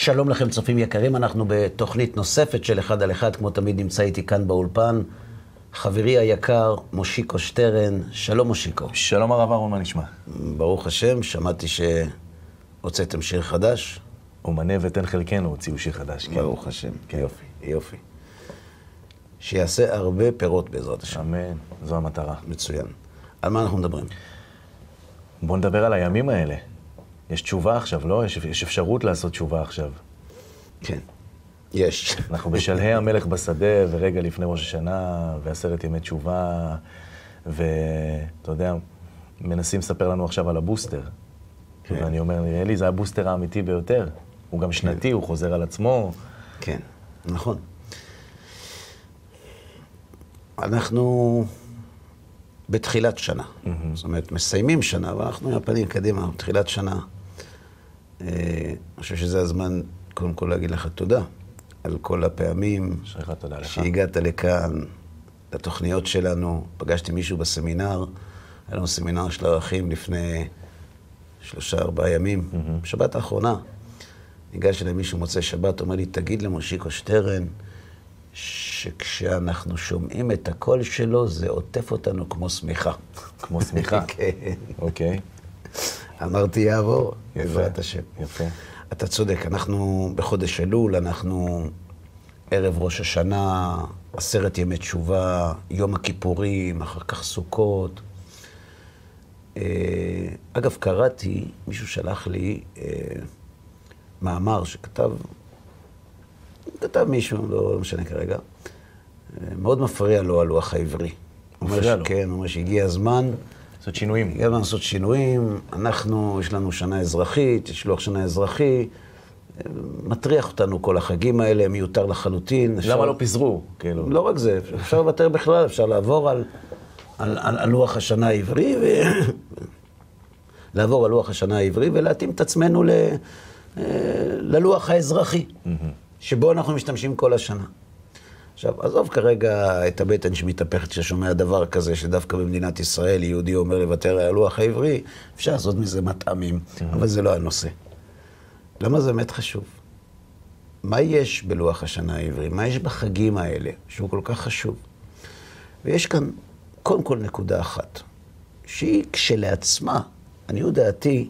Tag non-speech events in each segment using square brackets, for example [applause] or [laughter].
שלום לכם צופים יקרים, אנחנו בתוכנית נוספת של אחד על אחד, כמו תמיד נמצא איתי כאן באולפן. חברי היקר, מושיקו שטרן, שלום מושיקו. שלום הרב אהרון, מה נשמע? ברוך השם, שמעתי שהוצאתם שיר חדש. אומנה ותן חלקנו הוציאו שיר חדש, כן. ברוך השם, כן. יופי, יופי. שיעשה הרבה פירות בעזרת השם. אמן, זו המטרה. מצוין. על מה אנחנו מדברים? בואו נדבר על הימים האלה. יש תשובה עכשיו, לא? יש, יש אפשרות לעשות תשובה עכשיו. כן, יש. אנחנו בשלהי המלך בשדה, ורגע לפני ראש השנה, ועשרת ימי תשובה, ואתה יודע, מנסים לספר לנו עכשיו על הבוסטר. כן. ואני אומר, נראה לי, זה הבוסטר האמיתי ביותר. הוא גם שנתי, כן. הוא חוזר על עצמו. כן, נכון. אנחנו בתחילת שנה. Mm-hmm. זאת אומרת, מסיימים שנה, ואנחנו עם הפנים קדימה, בתחילת שנה. אה, אני חושב שזה הזמן, קודם כל, להגיד לך תודה על כל הפעמים שהגעת לכאן, לתוכניות שלנו. פגשתי מישהו בסמינר, היה לנו סמינר של ערכים לפני שלושה, ארבעה ימים, mm-hmm. בשבת האחרונה. ניגש אליי מישהו מוצא שבת, אומר לי, תגיד למושיקו שטרן, שכשאנחנו שומעים את הקול שלו, זה עוטף אותנו כמו שמיכה. כמו שמיכה? [laughs] כן. אוקיי. אמרתי, יעבור, בעזרת השם. יפה. אתה צודק, אנחנו בחודש אלול, אנחנו ערב ראש השנה, עשרת ימי תשובה, יום הכיפורים, אחר כך סוכות. אה, אגב, קראתי, מישהו שלח לי אה, מאמר שכתב, כתב מישהו, לא, לא משנה כרגע, אה, מאוד מפריע לו הלוח העברי. מפריע לו? כן, הוא אומר שהגיע הזמן. לעשות שינויים. הגיע הזמן לעשות שינויים. אנחנו, יש לנו שנה אזרחית, יש לוח שנה אזרחי. מטריח אותנו כל החגים האלה, מיותר לחלוטין. למה אפשר... לא פיזרו? כאילו. לא רק זה, אפשר לוותר בכלל, אפשר לעבור על, על, על, על לוח השנה העברי, ו... לעבור על לוח השנה העברי ולהתאים את עצמנו ל... אה, ללוח האזרחי, שבו אנחנו משתמשים כל השנה. עכשיו, עזוב כרגע את הבטן שמתהפכת כששומע דבר כזה, שדווקא במדינת ישראל יהודי אומר לוותר על הלוח העברי, אפשר לעשות מזה מטעמים, אבל זה לא הנושא. למה זה באמת חשוב? מה יש בלוח השנה העברי? מה יש בחגים האלה, שהוא כל כך חשוב? ויש כאן קודם כל נקודה אחת, שהיא כשלעצמה, עניות דעתי,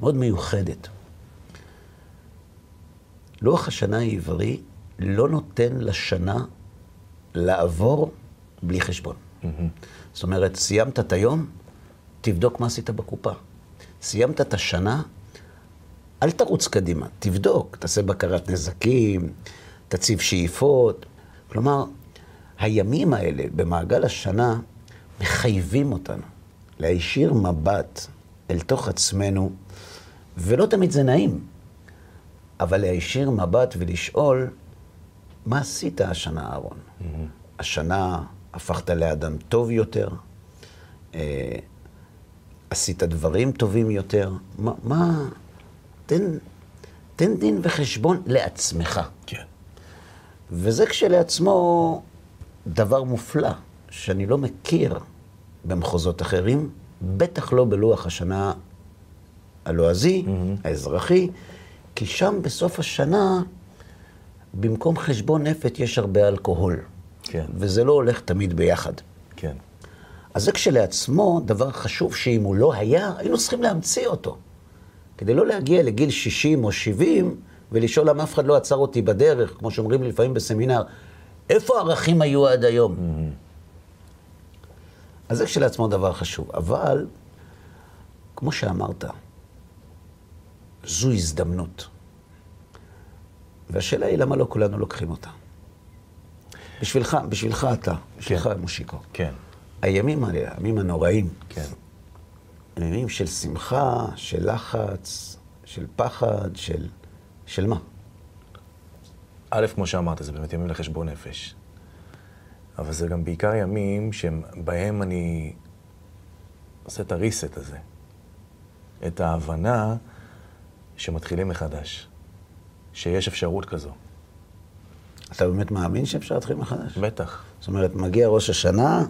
מאוד מיוחדת. לוח השנה העברי לא נותן לשנה לעבור בלי חשבון. Mm-hmm. זאת אומרת, סיימת את היום, תבדוק מה עשית בקופה. סיימת את השנה, אל תרוץ קדימה, תבדוק, תעשה בקרת נזקים, תציב שאיפות. כלומר, הימים האלה במעגל השנה מחייבים אותנו להישיר מבט אל תוך עצמנו, ולא תמיד זה נעים, אבל להישיר מבט ולשאול, מה עשית השנה, אהרון? Mm-hmm. השנה הפכת לאדם טוב יותר? אה, עשית דברים טובים יותר? מה, מה... תן, תן דין וחשבון לעצמך. כן. וזה כשלעצמו דבר מופלא, שאני לא מכיר במחוזות אחרים, בטח לא בלוח השנה הלועזי, mm-hmm. האזרחי, כי שם בסוף השנה, במקום חשבון נפט יש הרבה אלכוהול. כן. וזה לא הולך תמיד ביחד. כן. אז זה כשלעצמו דבר חשוב שאם הוא לא היה, היינו צריכים להמציא אותו. כדי לא להגיע לגיל 60 או 70 ולשאול למה אף אחד לא עצר אותי בדרך, כמו שאומרים לי לפעמים בסמינר, איפה הערכים היו עד היום? Mm-hmm. אז זה כשלעצמו דבר חשוב. אבל, כמו שאמרת, זו הזדמנות. והשאלה היא, למה לא כולנו לוקחים אותה? בשבילך, בשבילך אתה, בשבילך כן. מושיקו. כן. הימים האלה, הימים הנוראים, כן. הם ימים של שמחה, של לחץ, של פחד, של... של מה? א', כמו שאמרת, זה באמת ימים לחשבון נפש. אבל זה גם בעיקר ימים שבהם אני עושה את הריסט הזה. את ההבנה שמתחילים מחדש. שיש אפשרות כזו. אתה באמת מאמין שאפשר להתחיל מחדש? בטח. זאת אומרת, מגיע ראש השנה,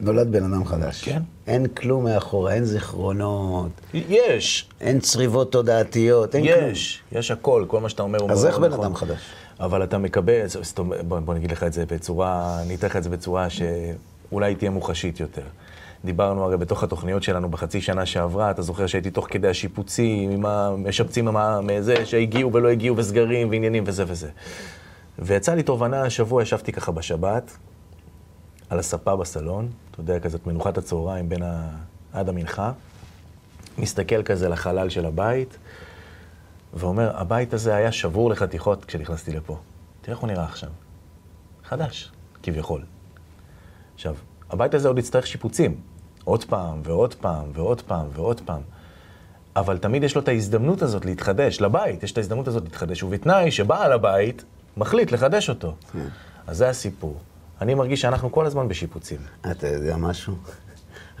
נולד בן אדם חדש. כן. אין כלום מאחורה, אין זיכרונות, יש, אין צריבות תודעתיות, אין כלום. יש, יש הכל, כל מה שאתה אומר הוא אז מאוד איך בן נכון. אדם חדש? אבל אתה מקבל, זאת אומרת, בוא, בוא נגיד לך את זה בצורה, אני אתן לך את זה בצורה שאולי תהיה מוחשית יותר. דיברנו הרי בתוך התוכניות שלנו בחצי שנה שעברה, אתה זוכר שהייתי תוך כדי השיפוצים, עם המשפצים מזה, שהגיעו ולא הגיעו, וסגרים, ועניינים וזה וזה. ויצא לי תובנה השבוע, ישבתי ככה בשבת, על הספה בסלון, אתה יודע, כזאת מנוחת הצהריים בין ה... עד המנחה, מסתכל כזה לחלל של הבית, ואומר, הבית הזה היה שבור לחתיכות כשנכנסתי לפה. תראה איך הוא נראה עכשיו. חדש, כביכול. עכשיו, הבית הזה עוד יצטרך שיפוצים. עוד פעם, ועוד פעם, ועוד פעם, ועוד פעם. אבל תמיד יש לו את ההזדמנות הזאת להתחדש, לבית יש את ההזדמנות הזאת להתחדש, ובתנאי שבעל הבית מחליט לחדש אותו. אז זה הסיפור. אני מרגיש שאנחנו כל הזמן בשיפוצים. אתה יודע משהו?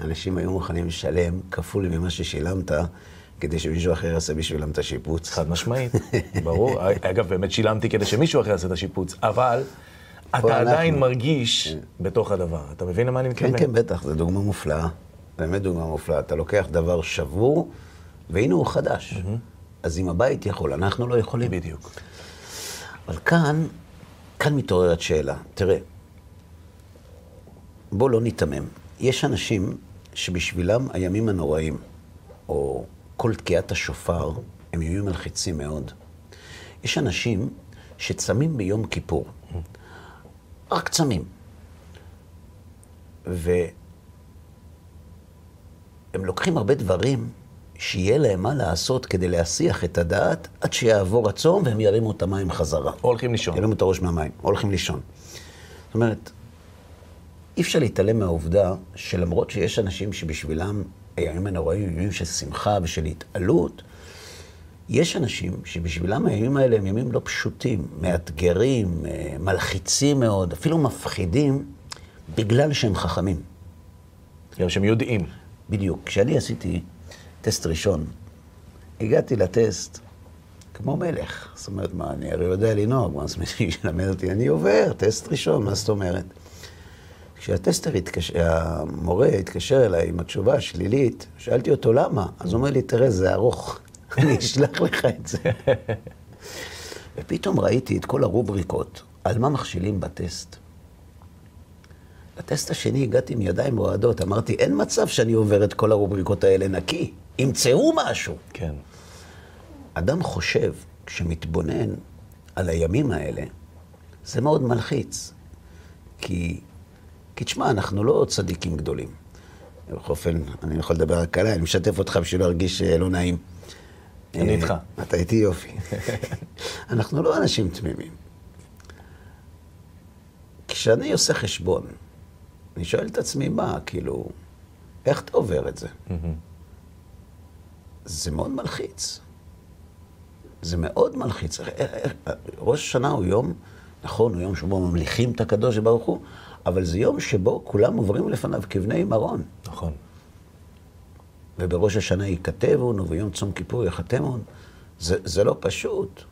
אנשים היו מוכנים לשלם כפול ממה ששילמת, כדי שמישהו אחר יעשה בשבילם את השיפוץ. חד משמעית, ברור. אגב, באמת שילמתי כדי שמישהו אחר יעשה את השיפוץ, אבל אתה אנחנו. עדיין מרגיש בתוך הדבר. אתה מבין למה אני כן, מתכוון? כן, בטח, זו דוגמה מופלאה. באמת דוגמה מופלאה. אתה לוקח דבר שבור, והנה הוא חדש. אז אם הבית יכול, אנחנו לא יכולים. בדיוק. אבל כאן, כאן מתעוררת שאלה. תראה, בוא לא ניתמם. יש אנשים שבשבילם הימים הנוראים, או כל תקיעת השופר, הם ימים מלחיצים מאוד. יש אנשים שצמים ביום כיפור. רק צמים. והם לוקחים הרבה דברים שיהיה להם מה לעשות כדי להסיח את הדעת עד שיעבור הצום והם ירימו את המים חזרה. או הולכים לישון. ירימו את הראש מהמים, או הולכים לישון. זאת אומרת, אי אפשר להתעלם מהעובדה שלמרות שיש אנשים שבשבילם הימים הנוראים הם ימים של שמחה ושל התעלות, יש אנשים שבשבילם הימים האלה הם ימים לא פשוטים, מאתגרים, אה, מלחיצים מאוד, אפילו מפחידים, בגלל שהם חכמים. גם שהם יודעים. בדיוק. כשאני עשיתי טסט ראשון, הגעתי לטסט כמו מלך. זאת אומרת, מה, אני הרי יודע לנהוג, מה זאת אומרת, [laughs] שילמד אותי, אני עובר, טסט ראשון, מה זאת אומרת? כשהטסטר התקשר, המורה התקשר אליי עם התשובה השלילית, שאלתי אותו למה, אז הוא אומר לי, תראה, זה ארוך, [laughs] אני אשלח לך את זה. ופתאום ראיתי את כל הרובריקות, על מה מכשילים בטסט. לטסט השני הגעתי עם ידיים רועדות, אמרתי, אין מצב שאני עובר את כל הרובריקות האלה נקי, ימצאו משהו. כן. אדם חושב, כשמתבונן על הימים האלה, זה מאוד מלחיץ. כי, כי תשמע, אנחנו לא צדיקים גדולים. בכל אופן, אני יכול לדבר רק עליי, אני משתף אותך בשביל להרגיש אה, לא נעים. אני אה, איתך. אתה איתי יופי. [laughs] אנחנו לא אנשים תמימים. כשאני עושה חשבון, אני שואל את עצמי, מה, כאילו, איך אתה עובר את זה? זה מאוד מלחיץ. זה מאוד מלחיץ. אה, אה, ראש השנה הוא יום, נכון, הוא יום שבו ממליכים את הקדוש ברוך הוא, אבל זה יום שבו כולם עוברים לפניו כבני מרון. נכון. ובראש השנה ייכתבון, וביום צום כיפור יחתמון. זה, זה לא פשוט.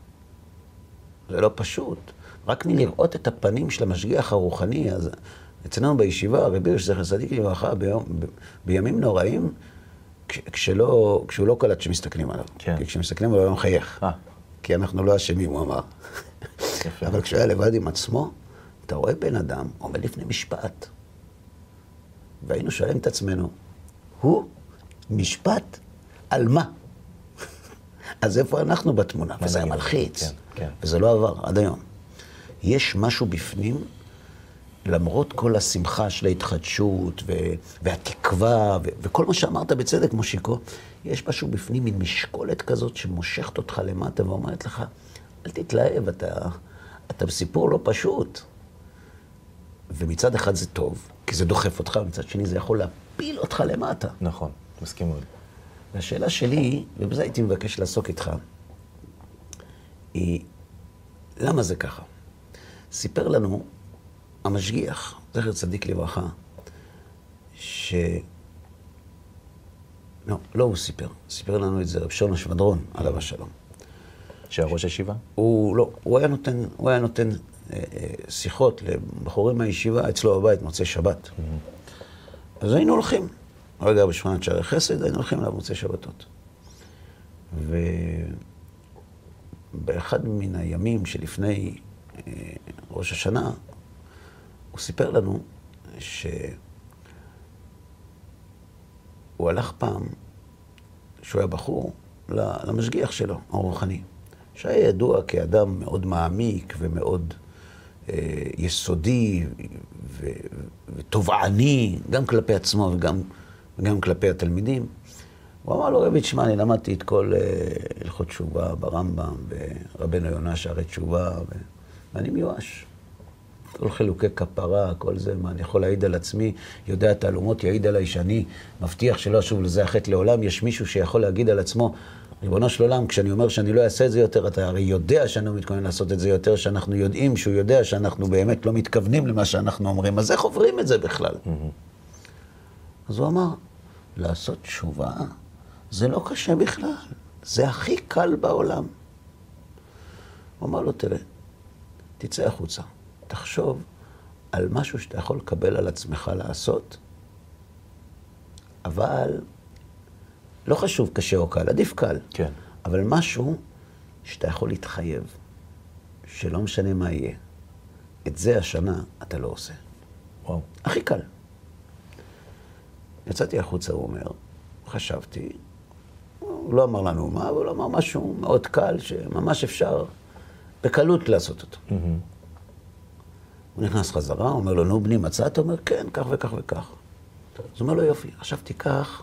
זה לא פשוט. רק מלראות את הפנים של המשגיח הרוחני, אז אצלנו בישיבה, רבי יוסף זכר צדיק לברכה, בימים נוראים, כש, כשלא, כשהוא לא קלט שמסתכלים עליו. כן. כי כשמסתכלים עליו הוא מחייך. אה. כי אנחנו לא אשמים, הוא אמר. אבל כשהוא היה לבד עם עצמו, אתה רואה בן אדם עומד לפני משפט. והיינו שואלים את עצמנו, הוא משפט על מה? [laughs] אז איפה אנחנו בתמונה? וזה היה? מלחיץ. כן, כן. וזה לא עבר עד היום. יש משהו בפנים, למרות כל השמחה של ההתחדשות ו- והתקווה ו- וכל מה שאמרת בצדק, מושיקו, יש משהו בפנים, מין משקולת כזאת שמושכת אותך למטה ואומרת לך, אל תתלהב, אתה, אתה בסיפור לא פשוט. ומצד אחד זה טוב, כי זה דוחף אותך, ומצד שני זה יכול להפיל אותך למטה. נכון, מסכים מאוד. והשאלה שלי, ובזה הייתי מבקש לעסוק איתך, היא, למה זה ככה? סיפר לנו המשגיח, זכר צדיק לברכה, ש... לא, לא הוא סיפר, סיפר לנו את זה רב שונה שבדרון, עליו השלום. שהראש הישיבה? הוא לא, הוא היה נותן, הוא היה נותן אה, אה, שיחות לבחורים מהישיבה אצלו בבית, מוצאי שבת. אז היינו הולכים. רגע בשכונת שערי חסד, היינו הולכים אליו מוצאי שבתות. ובאחד מן הימים שלפני אה, ראש השנה, הוא סיפר לנו שהוא הלך פעם, כשהוא היה בחור, למשגיח שלו, הרוחני, שהיה ידוע כאדם מאוד מעמיק ומאוד אה, יסודי ו- ותובעני, גם כלפי עצמו וגם, וגם כלפי התלמידים. הוא אמר לו, רבי, תשמע, אני למדתי את כל אה, הלכות תשובה ברמב"ם, ורבנו יונה שערי תשובה, ו... ואני מיואש. כל חילוקי כפרה, כל זה, מה, אני יכול להעיד על עצמי, יודע תעלומות, יעיד עליי שאני מבטיח שלא אשוב לזה החטא לעולם. יש מישהו שיכול להגיד על עצמו, ריבונו של עולם, כשאני אומר שאני לא אעשה את זה יותר, אתה הרי יודע שאני לא מתכוון לעשות את זה יותר, שאנחנו יודעים שהוא יודע שאנחנו באמת לא מתכוונים למה שאנחנו אומרים, אז איך עוברים את זה בכלל? אז הוא אמר, לעשות תשובה זה לא קשה בכלל, זה הכי קל בעולם. הוא אמר לו, תראה, תצא החוצה, תחשוב על משהו שאתה יכול לקבל על עצמך לעשות, אבל לא חשוב קשה או קל, עדיף קל. כן. אבל משהו שאתה יכול להתחייב, שלא משנה מה יהיה. את זה השנה אתה לא עושה. וואו. הכי קל. יצאתי החוצה, הוא אומר, חשבתי, הוא לא אמר לנו מה, אבל הוא אמר משהו מאוד קל, שממש אפשר בקלות לעשות אותו. Mm-hmm. הוא נכנס חזרה, הוא אומר לו, נו בני, מצאת? הוא אומר, כן, כך וכך וכך. אז הוא אומר לו, יופי, עכשיו תיקח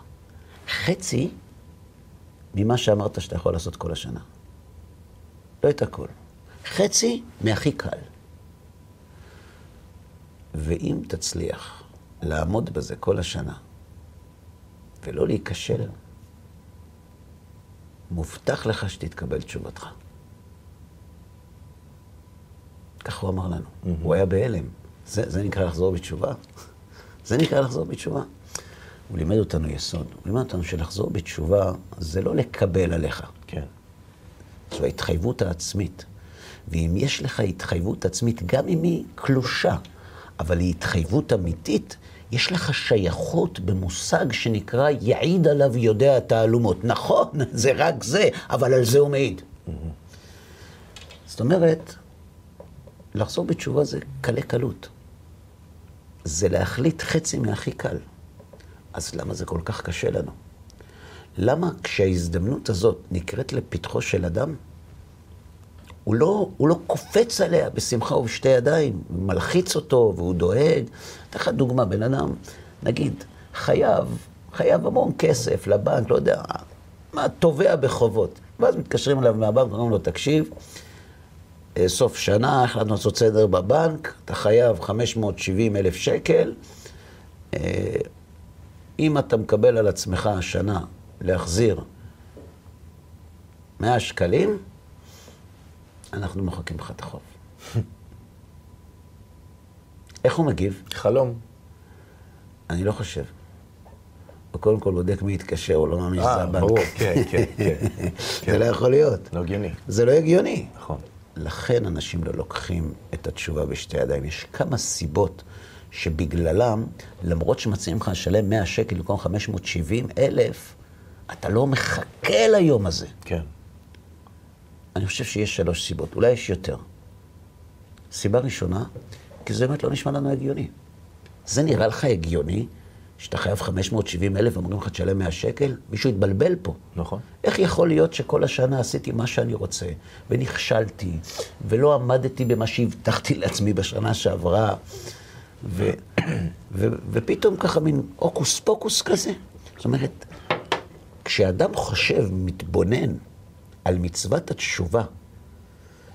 חצי ממה שאמרת שאתה יכול לעשות כל השנה. לא את הכל. חצי מהכי קל. ואם תצליח לעמוד בזה כל השנה, ולא להיכשל, מובטח לך שתתקבל תשובתך. כך הוא אמר לנו. Mm-hmm. הוא היה בהלם. זה, זה נקרא לחזור בתשובה. [laughs] זה נקרא לחזור בתשובה. הוא לימד אותנו יסוד. הוא לימד אותנו שלחזור בתשובה זה לא לקבל עליך. כן. זו ההתחייבות העצמית. ואם יש לך התחייבות עצמית, גם אם היא קלושה, אבל היא התחייבות אמיתית, יש לך שייכות במושג שנקרא יעיד עליו יודע התעלומות. נכון, [laughs] זה רק זה, אבל על זה הוא מעיד. זאת אומרת, לחזור בתשובה זה קלי קלות. זה להחליט חצי מהכי קל. אז למה זה כל כך קשה לנו? למה כשההזדמנות הזאת נקראת לפתחו של אדם, הוא לא, הוא לא קופץ עליה בשמחה ובשתי ידיים, הוא מלחיץ אותו והוא דואג. אתן לך דוגמה, בן אדם, נגיד, חייב, חייב המון כסף לבנק, לא יודע, מה, תובע בחובות. ואז מתקשרים אליו מהבנק, אומרים לו, תקשיב, אה, סוף שנה, החלטנו לעשות סדר בבנק, אתה חייב 570 אלף שקל. אה, אם אתה מקבל על עצמך השנה להחזיר 100 שקלים, אנחנו מוחקים לך את החוב. איך הוא מגיב? חלום. אני לא חושב. הוא קודם כל בודק מי יתקשר, הוא לא מאמין שזה הבנק. אה, ברור, כן, כן, [laughs] כן. זה לא יכול להיות. לא הגיוני. זה לא הגיוני. נכון. לכן אנשים לא לוקחים את התשובה בשתי ידיים. יש כמה סיבות שבגללם, למרות שמציעים לך לשלם 100 שקל במקום 570 אלף, אתה לא מחכה ליום הזה. כן. אני חושב שיש שלוש סיבות, אולי יש יותר. סיבה ראשונה, כי זה באמת לא נשמע לנו הגיוני. זה נראה לך הגיוני שאתה חייב 570 אלף ואומרים לך תשלם 100 שקל? מישהו התבלבל פה. נכון. איך יכול להיות שכל השנה עשיתי מה שאני רוצה, ונכשלתי, ולא עמדתי במה שהבטחתי לעצמי בשנה שעברה, ו, ו, ופתאום ככה מין הוקוס פוקוס כזה? זאת אומרת, כשאדם חושב, מתבונן על מצוות התשובה,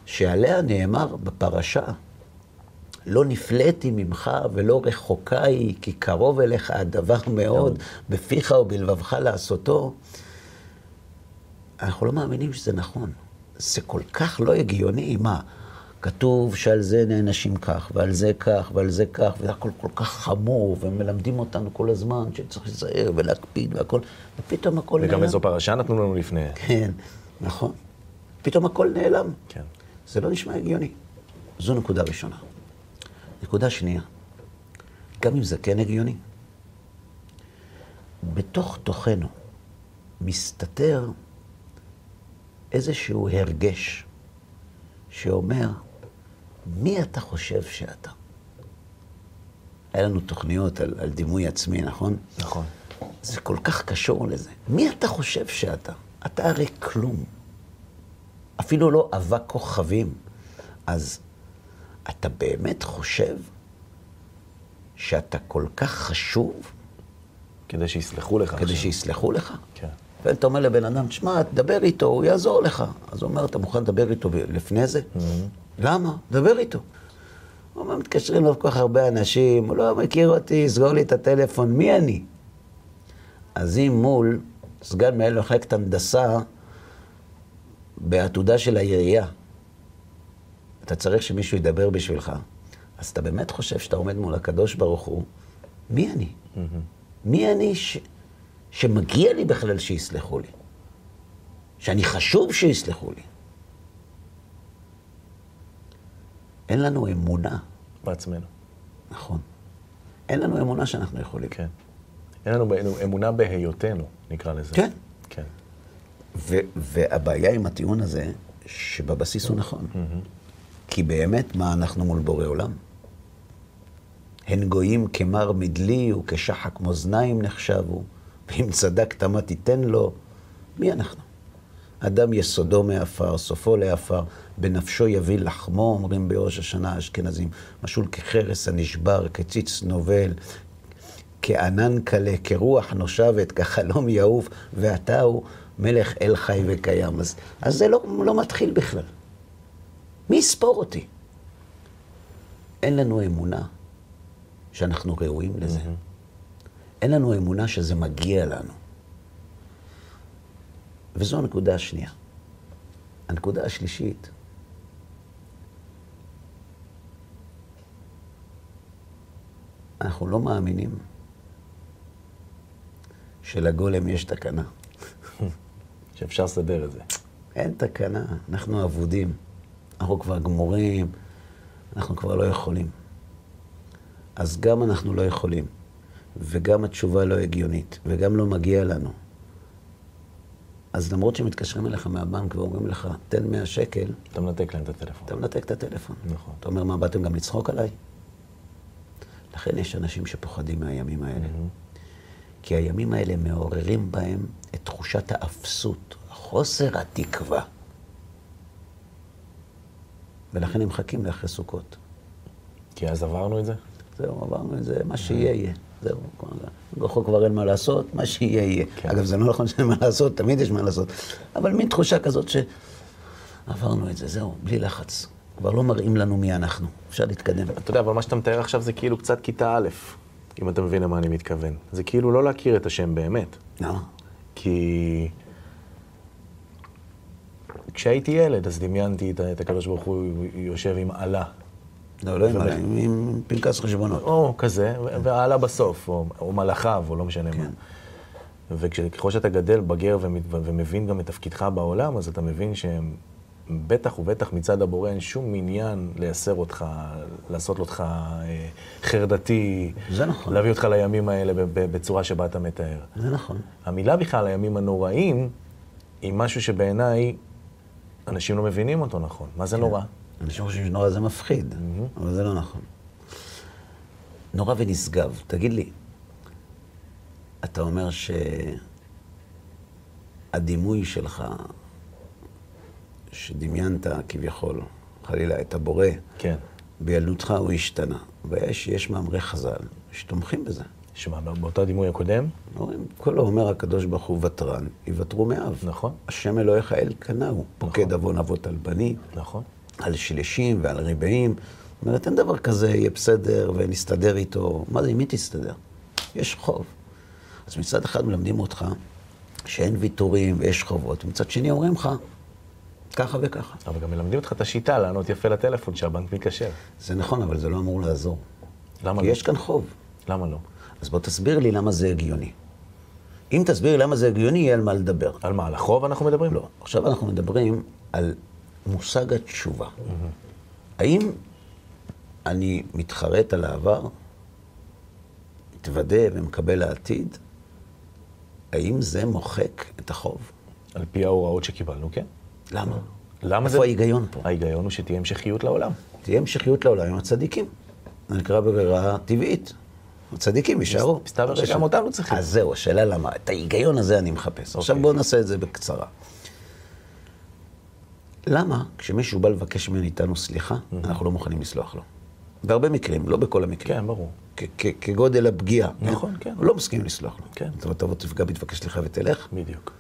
שעליה נאמר בפרשה, לא נפלאתי ממך ולא רחוקה היא, כי קרוב אליך הדבר מאוד, בפיך ובלבבך לעשותו. אנחנו לא מאמינים שזה נכון. זה כל כך לא הגיוני. מה, כתוב שעל זה נענשים כך, ועל זה כך, ועל זה כך, והכל כל כך חמור, ומלמדים אותנו כל הזמן שצריך להיזהר ולהקפיד והכל, ופתאום הכל וגם נעלם. איזו פרשה נתנו לנו לפני. כן, נכון. פתאום הכל נעלם. כן. זה לא נשמע הגיוני. זו נקודה ראשונה. נקודה שנייה, גם אם זה כן הגיוני, בתוך תוכנו מסתתר איזשהו הרגש שאומר, מי אתה חושב שאתה? היה לנו תוכניות על, על דימוי עצמי, נכון? נכון. זה כל כך קשור לזה. מי אתה חושב שאתה? אתה הרי כלום. אפילו לא אבק כוכבים. אז אתה באמת חושב שאתה כל כך חשוב כדי שיסלחו לך כדי עכשיו. שיסלחו לך? כן. ואתה אומר לבן אדם, תשמע, תדבר איתו, הוא יעזור לך. אז הוא אומר, אתה מוכן לדבר איתו לפני זה? למה? דבר איתו. הוא אומר, מתקשרים לו כל כך הרבה אנשים, הוא לא מכיר אותי, סגור לי את הטלפון, מי אני? אז אם מול סגן מנהל מחלקת הנדסה בעתודה של העירייה, אתה צריך שמישהו ידבר בשבילך, אז אתה באמת חושב שאתה עומד מול הקדוש ברוך הוא, מי אני? מי אני ש... שמגיע לי בכלל שיסלחו לי? שאני חשוב שיסלחו לי? אין לנו אמונה, בעצמנו. נכון. אין לנו אמונה שאנחנו יכולים. כן. אין לנו אמונה בהיותנו, נקרא לזה. כן. כן. והבעיה עם הטיעון הזה, שבבסיס הוא נכון. כי באמת, מה אנחנו מול בורא עולם? הן גויים כמר מדלי וכשחק מאזניים נחשבו, ואם צדקת מה תיתן לו, מי אנחנו? אדם יסודו מעפר, סופו לעפר, בנפשו יביא לחמו, אומרים בראש השנה האשכנזים, משול כחרס הנשבר, כציץ נובל, כענן קלה, כרוח נושבת, כחלום יעוף, ואתה הוא מלך אל חי וקיים. אז, אז זה לא, לא מתחיל בכלל. מי יספור אותי? אין לנו אמונה שאנחנו ראויים לזה. אין לנו אמונה שזה מגיע לנו. וזו הנקודה השנייה. הנקודה השלישית, אנחנו לא מאמינים שלגולם יש תקנה. שאפשר לסדר את זה. אין תקנה, אנחנו אבודים. אנחנו כבר גמורים, אנחנו כבר לא יכולים. אז גם אנחנו לא יכולים, וגם התשובה לא הגיונית, וגם לא מגיע לנו. אז למרות שמתקשרים אליך מהבנק ואומרים לך, תן 100 שקל, אתה מנתק להם את הטלפון. אתה מנתק את הטלפון. נכון. אתה אומר, מה, באתם גם לצחוק עליי? לכן יש אנשים שפוחדים מהימים האלה. כי הימים האלה מעוררים בהם את תחושת האפסות, חוסר התקווה. ולכן הם מחכים לאחרי סוכות. כי אז עברנו את זה? זהו, עברנו את זה, מה שיהיה יהיה. זהו, כבר- כבר אין מה לעשות, מה שיהיה יהיה. כן. אגב, זה לא נכון שאין מה לעשות, תמיד יש מה לעשות. אבל מין תחושה כזאת שעברנו את זה, זהו, בלי לחץ. כבר לא מראים לנו מי אנחנו, אפשר להתקדם. אתה יודע, אבל מה שאתה מתאר עכשיו זה כאילו קצת כיתה א', אם אתה מבין למה אני מתכוון. זה כאילו לא להכיר את השם באמת. למה? כי כשהייתי ילד, אז דמיינתי את, את הקדוש ברוך הוא יושב עם עלה. לא, לא עם עליי, עם- עם פנקס חשבונות. או כזה, והעלה בסוף, או, או מלאכיו, או לא משנה כן. מה. וככל שאתה גדל, בגר ומבין גם את תפקידך בעולם, אז אתה מבין שבטח ובטח מצד הבורא אין שום עניין לייסר אותך, לעשות אותך אה, חרדתי, זה נכון. להביא אותך לימים האלה בצורה שבה אתה מתאר. זה נכון. המילה בכלל, הימים הנוראים, היא משהו שבעיניי אנשים לא מבינים אותו נכון. מה כן. זה נורא? אנשים חושבים שנורא זה מפחיד, אבל זה לא נכון. נורא ונשגב. תגיד לי, אתה אומר שהדימוי שלך, שדמיינת כביכול, חלילה, את הבורא, כן. בילדותך הוא השתנה. ויש יש מאמרי חז"ל שתומכים בזה. שמע, באותו הדימוי הקודם, אומרים, כולו אומר הקדוש ברוך הוא ותרן, יוותרו מאב. נכון. השם אלוהיך אל קנאו, פוקד עוון אבות על בנים. נכון? על שלישים ועל ריבעים. זאת אומרת, אין דבר כזה, יהיה בסדר ונסתדר איתו. מה זה, עם מי תסתדר? יש חוב. אז מצד אחד מלמדים אותך שאין ויתורים ויש חובות, ומצד שני אומרים לך, ככה וככה. אבל גם מלמדים אותך את השיטה לענות יפה לטלפון שהבנק מתקשר. זה נכון, אבל זה לא אמור לעזור. למה לא? יש כאן חוב. למה לא? אז בוא תסביר לי למה זה הגיוני. אם תסביר לי למה זה הגיוני, יהיה על מה לדבר. על מה, על החוב אנחנו מדברים? לא. עכשיו אנחנו מדברים על מושג התשובה. האם אני מתחרט על העבר, מתוודה ומקבל העתיד, האם זה מוחק את החוב? על פי ההוראות שקיבלנו, כן. למה? למה זה... איפה ההיגיון פה? ההיגיון הוא שתהיה המשכיות לעולם. תהיה המשכיות לעולם עם הצדיקים. זה נקרא ברירה טבעית. הצדיקים יישארו. מסתבר שגם אותנו צריכים. אז זהו, השאלה למה. את ההיגיון הזה אני מחפש. עכשיו בואו נעשה את זה בקצרה. למה כשמישהו בא לבקש מאיתנו סליחה, אנחנו לא מוכנים לסלוח לו? בהרבה מקרים, לא בכל המקרים. כן, ברור. כגודל הפגיעה. נכון, כן. לא מסכים לסלוח לו. כן. זאת אומרת, תבוא תפגע בי, תבקש סליחה ותלך. בדיוק.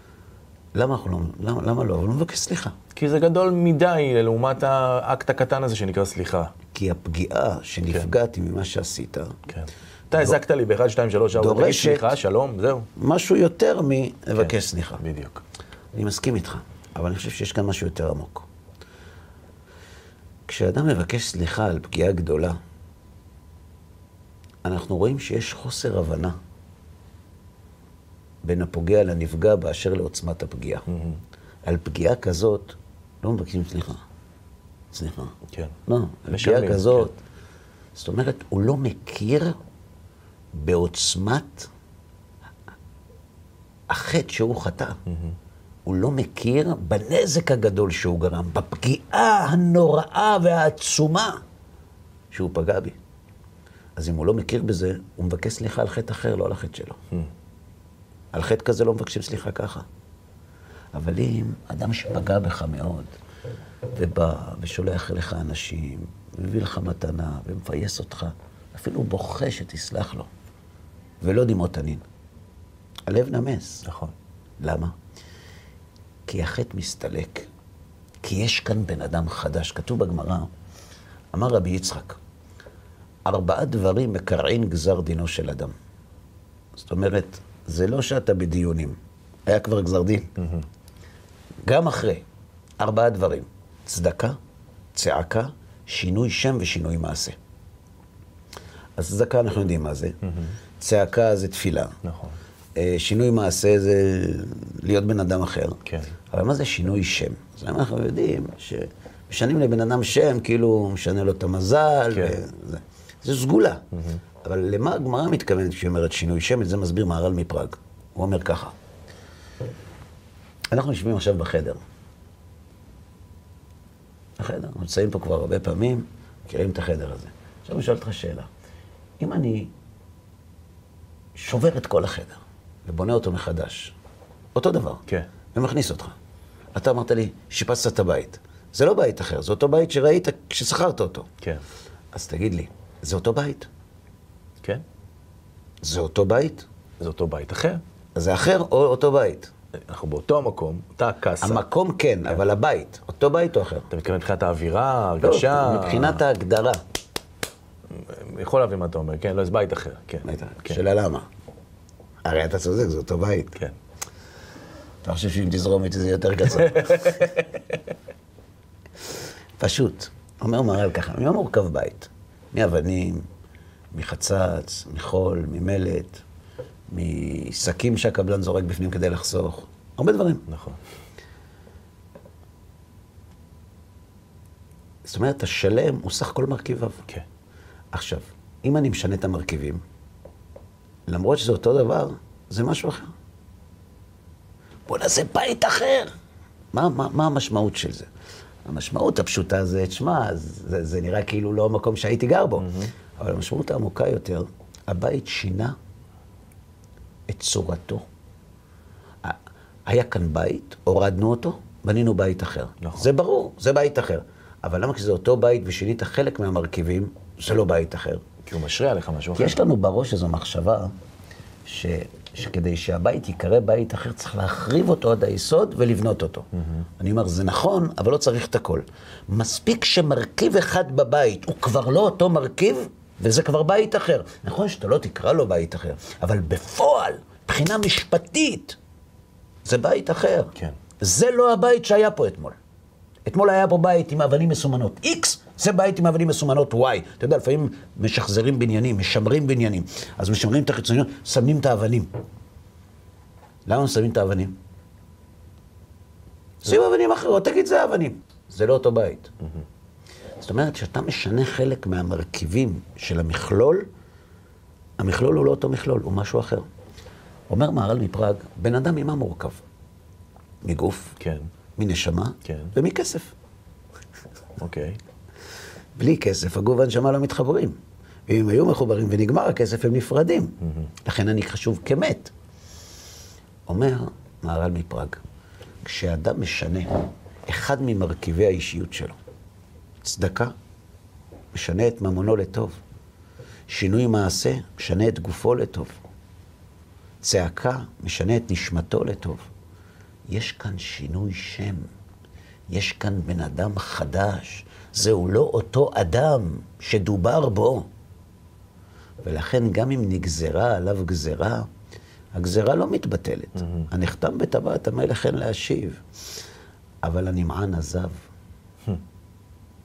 למה אנחנו לא, למה, למה לא? אבל הוא מבקש סליחה. כי זה גדול מדי לעומת האקט הקטן הזה שנקרא סליחה. כי הפגיעה שנפגעתי ממה שעשית, כן. אתה הזקת לי ב-1, 2, 3, 4, תגיד סליחה, שלום, זהו. משהו יותר כן. מלבקש סליחה. בדיוק. אני מסכים איתך, אבל אני חושב שיש כאן משהו יותר עמוק. כשאדם מבקש סליחה על פגיעה גדולה, אנחנו רואים שיש חוסר הבנה בין הפוגע לנפגע באשר לעוצמת הפגיעה. על פגיעה כזאת לא מבקשים סליחה. סליחה. כן. לא, על פגיעה משלמים, כזאת. זאת אומרת, הוא לא מכיר בעוצמת החטא שהוא חטא. הוא לא מכיר בנזק הגדול שהוא גרם, בפגיעה הנוראה והעצומה שהוא פגע בי. אז אם הוא לא מכיר בזה, הוא מבקש סליחה על חטא אחר, לא על החטא שלו. על חטא כזה לא מבקשים סליחה ככה. אבל אם אדם שפגע בך מאוד, ובא ושולח אליך אנשים, מביא לך מתנה, ומפייס אותך, אפילו בוכה שתסלח לו, ולא דמעות תנין. הלב נמס. נכון. למה? כי החטא מסתלק. כי יש כאן בן אדם חדש. כתוב בגמרא, אמר רבי יצחק, ארבעה דברים מקרעין גזר דינו של אדם. זאת אומרת, זה לא שאתה בדיונים, היה כבר גזר דין. גם אחרי, ארבעה דברים, צדקה, צעקה, שינוי שם ושינוי מעשה. אז צדקה אנחנו יודעים מה זה, צעקה זה תפילה. נכון. אה, שינוי מעשה זה להיות בן אדם אחר. כן. אבל מה זה שינוי שם? אז אנחנו יודעים שמשנים לבן אדם שם, כאילו משנה לו את המזל, כן. וזה. זה סגולה. אבל למה הגמרא מתכוונת כשהיא אומרת שינוי שם? את זה מסביר מהר"ל מפראג. הוא אומר ככה, אנחנו יושבים עכשיו בחדר. בחדר, אנחנו נמצאים פה כבר הרבה פעמים, מכירים את החדר הזה. עכשיו אני שואל אותך שאלה. אם אני שובר את כל החדר ובונה אותו מחדש, אותו דבר, כן. ומכניס אותך. אתה אמרת לי, שיפצת את הבית. זה לא בית אחר, זה אותו בית שראית כששכרת אותו. כן. אז תגיד לי, זה אותו בית? כן. זה אותו בית? זה אותו בית אחר. זה אחר או אותו בית? אנחנו באותו המקום, אותה קאסה. המקום כן, אבל הבית, אותו בית או אחר? אתה מתכוון מבחינת האווירה, לא, ההרגשה? מבחינת ההגדרה. יכול להבין מה אתה אומר, כן, לא, זה בית אחר, כן. כן. שאלה למה? הרי אתה צודק, זה אותו בית. כן. אתה חושב שאם תזרום איתי זה יותר קצר. [laughs] פשוט. אומר מהר"ל ככה, ממה מורכב בית? מאבנים, מחצץ, מחול, ממלט, משקים שהקבלן זורק בפנים כדי לחסוך. הרבה דברים. נכון. זאת אומרת, השלם הוא סך כל מרכיביו. כן. עכשיו, אם אני משנה את המרכיבים, למרות שזה אותו דבר, זה משהו אחר. בוא נעשה בית אחר. מה, מה, מה המשמעות של זה? המשמעות הפשוטה זה, תשמע, זה, זה נראה כאילו לא המקום שהייתי גר בו. Mm-hmm. אבל המשמעות העמוקה יותר, הבית שינה את צורתו. היה כאן בית, הורדנו אותו, בנינו בית אחר. נכון. זה ברור, זה בית אחר. אבל למה כשזה אותו בית ושינית חלק מהמרכיבים, זה לא בית אחר? כי הוא משרה עליך משהו כי אחר. יש לנו בראש איזו מחשבה ש, שכדי שהבית ייקרא בית אחר, צריך להחריב אותו עד היסוד ולבנות אותו. אני אומר, זה נכון, אבל לא צריך את הכל. מספיק שמרכיב אחד בבית הוא כבר לא אותו מרכיב, וזה כבר בית אחר. נכון שאתה לא תקרא לו בית אחר, אבל בפועל, מבחינה משפטית, זה בית אחר. כן. זה לא הבית שהיה פה אתמול. אתמול היה פה בית עם אבנים מסומנות X, זה בית עם אבנים מסומנות Y. אתה יודע, לפעמים משחזרים בניינים, משמרים בניינים. אז משמרים את החיצוניות, שמים את האבנים. למה שמים את האבנים? שים אבנים אחרות, תגיד זה אבנים. זה לא אותו בית. זאת אומרת, כשאתה משנה חלק מהמרכיבים של המכלול, המכלול הוא לא אותו מכלול, הוא משהו אחר. אומר מהר"ל מפראג, בן אדם ממה מורכב? מגוף, כן, מנשמה כן. ומכסף. אוקיי. בלי כסף, הגוף והנשמה לא מתחברים. ואם הם היו מחוברים ונגמר הכסף, הם נפרדים. לכן אני חשוב כמת. אומר מהר"ל מפראג, כשאדם משנה אחד ממרכיבי האישיות שלו, צדקה, משנה את ממונו לטוב. שינוי מעשה, משנה את גופו לטוב. צעקה, משנה את נשמתו לטוב. יש כאן שינוי שם. יש כאן בן אדם חדש. זהו לא אותו אדם שדובר בו. ולכן גם אם נגזרה עליו גזרה, הגזרה לא מתבטלת. Mm-hmm. הנחתם בטבעת המלך אין להשיב. אבל הנמען עזב.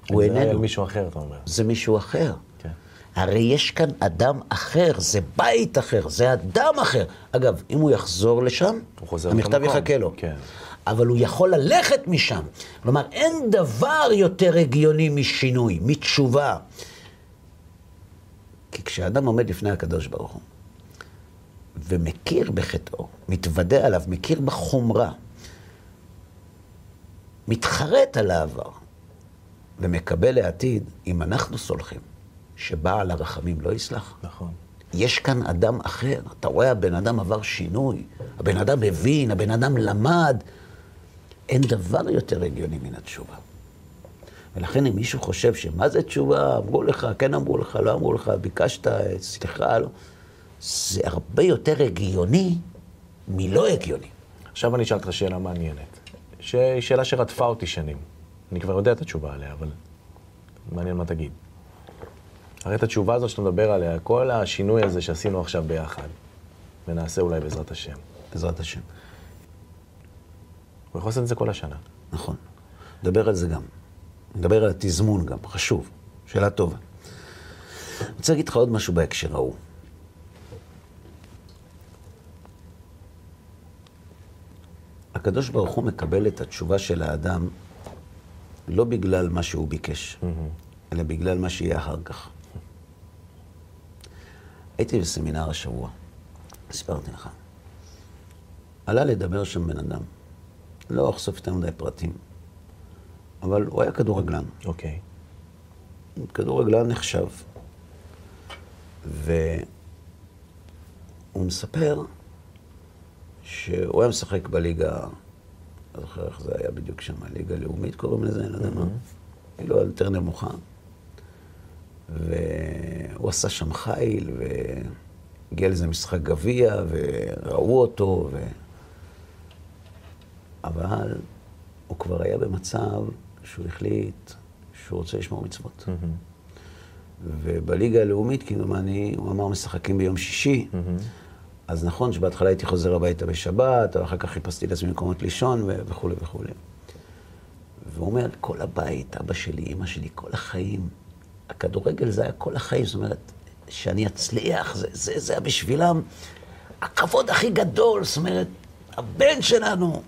הוא זה היה איננו. מישהו אחר, אתה אומר. זה מישהו אחר. כן. הרי יש כאן אדם אחר, זה בית אחר, זה אדם אחר. אגב, אם הוא יחזור לשם, הוא המכתב. יחכה לו. כן. אבל הוא יכול ללכת משם. כלומר, אין דבר יותר הגיוני משינוי, מתשובה. כי כשאדם עומד לפני הקדוש ברוך הוא, ומכיר בחטאו, מתוודה עליו, מכיר בחומרה, מתחרט על העבר, ומקבל לעתיד, אם אנחנו סולחים, שבעל הרחמים לא יסלח. נכון. יש כאן אדם אחר. אתה רואה, הבן אדם עבר שינוי, הבן אדם הבין, הבן אדם למד. אין דבר יותר הגיוני מן התשובה. ולכן אם מישהו חושב שמה זה תשובה, אמרו לך, כן אמרו לך, לא אמרו לך, ביקשת, סליחה, לא, זה הרבה יותר הגיוני מלא הגיוני. עכשיו אני אשאל אותך שאלה מעניינת. שהיא שאלה שרדפה אותי שנים. אני כבר יודע את התשובה עליה, אבל מעניין מה תגיד. הרי את התשובה הזאת שאתה מדבר עליה, כל השינוי הזה שעשינו עכשיו ביחד, ונעשה אולי בעזרת השם. בעזרת השם. הוא יכול לעשות את זה כל השנה. נכון. נדבר על זה גם. נדבר על התזמון גם, חשוב. שאלה טובה. אני רוצה להגיד לך עוד משהו בהקשר ההוא. הקדוש ברוך הוא מקבל את התשובה של האדם לא בגלל מה שהוא ביקש, אלא בגלל מה שיהיה אחר כך. הייתי בסמינר השבוע, סיפרתי לך. עלה לדבר שם בן אדם. לא אחשוף יותר מדי פרטים, אבל הוא היה כדורגלן. אוקיי. כדורגלן נחשב. והוא מספר שהוא היה משחק בליגה, לא זוכר איך זה היה בדיוק שם, ליגה לאומית קוראים לזה, אני לא יודע מה, כאילו יותר נמוכה. והוא עשה שם חיל, והגיע לזה משחק גביע, וראו אותו, ו... אבל הוא כבר היה במצב שהוא החליט שהוא רוצה לשמור מצוות. ובליגה הלאומית, כמדומני, הוא אמר, משחקים ביום שישי. אז נכון שבהתחלה הייתי חוזר הביתה בשבת, אבל אחר כך חיפשתי לעצמי מקומות לישון וכולי וכולי. והוא אומר, כל הבית, אבא שלי, אמא שלי, כל החיים, הכדורגל זה היה כל החיים, זאת אומרת, שאני אצליח, זה, זה, זה היה בשבילם הכבוד הכי גדול, זאת אומרת, הבן שלנו.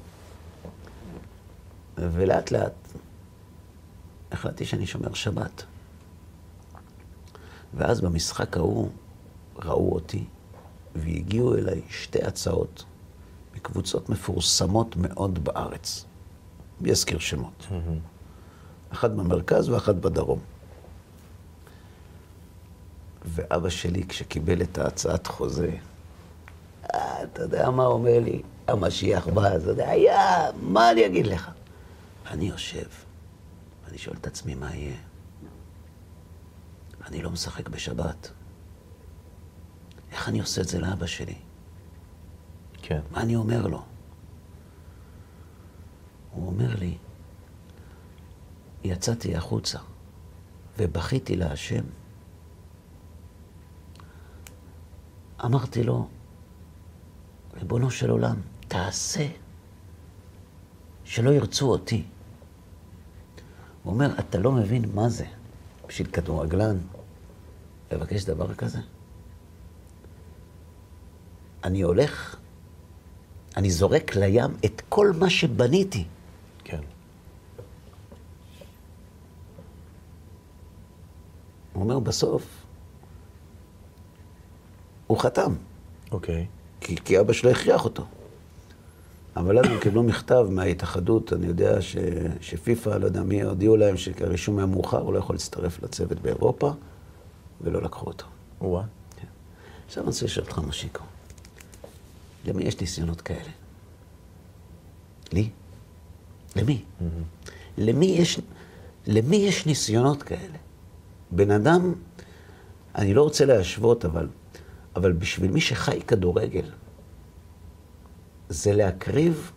ולאט לאט החלטתי שאני שומר שבת. ואז במשחק ההוא ראו אותי, והגיעו אליי שתי הצעות מקבוצות מפורסמות מאוד בארץ. בלי אזכיר שמות. אחת במרכז ואחת בדרום. ואבא שלי, כשקיבל את ההצעת חוזה, אה, אתה יודע מה אומר לי? המשיח בא, אתה יודע, היה, מה אני אגיד לך? אני יושב, ואני שואל את עצמי, מה יהיה? אני לא משחק בשבת. איך אני עושה את זה לאבא שלי? כן. מה אני אומר לו? הוא אומר לי, יצאתי החוצה ובכיתי להשם. אמרתי לו, ריבונו של עולם, תעשה שלא ירצו אותי. הוא אומר, אתה לא מבין מה זה בשביל כדורגלן לבקש דבר כזה? אני הולך, אני זורק לים את כל מה שבניתי. כן. הוא אומר, בסוף, הוא חתם. אוקיי. כי, כי אבא שלו הכריח אותו. אבל אז הם קיבלו מכתב מההתאחדות, אני יודע ש, שפיפ"א, לא יודע מי, הודיעו להם שהרישום היה מאוחר, הוא לא יכול להצטרף לצוות באירופה, ולא לקחו אותו. וואה. כן. עכשיו אני רוצה לשאול אותך, משיקו, למי יש ניסיונות כאלה? לי? למי? למי יש, למי יש ניסיונות כאלה? בן אדם, אני לא רוצה להשוות, אבל, אבל בשביל מי שחי כדורגל, זה להקריב,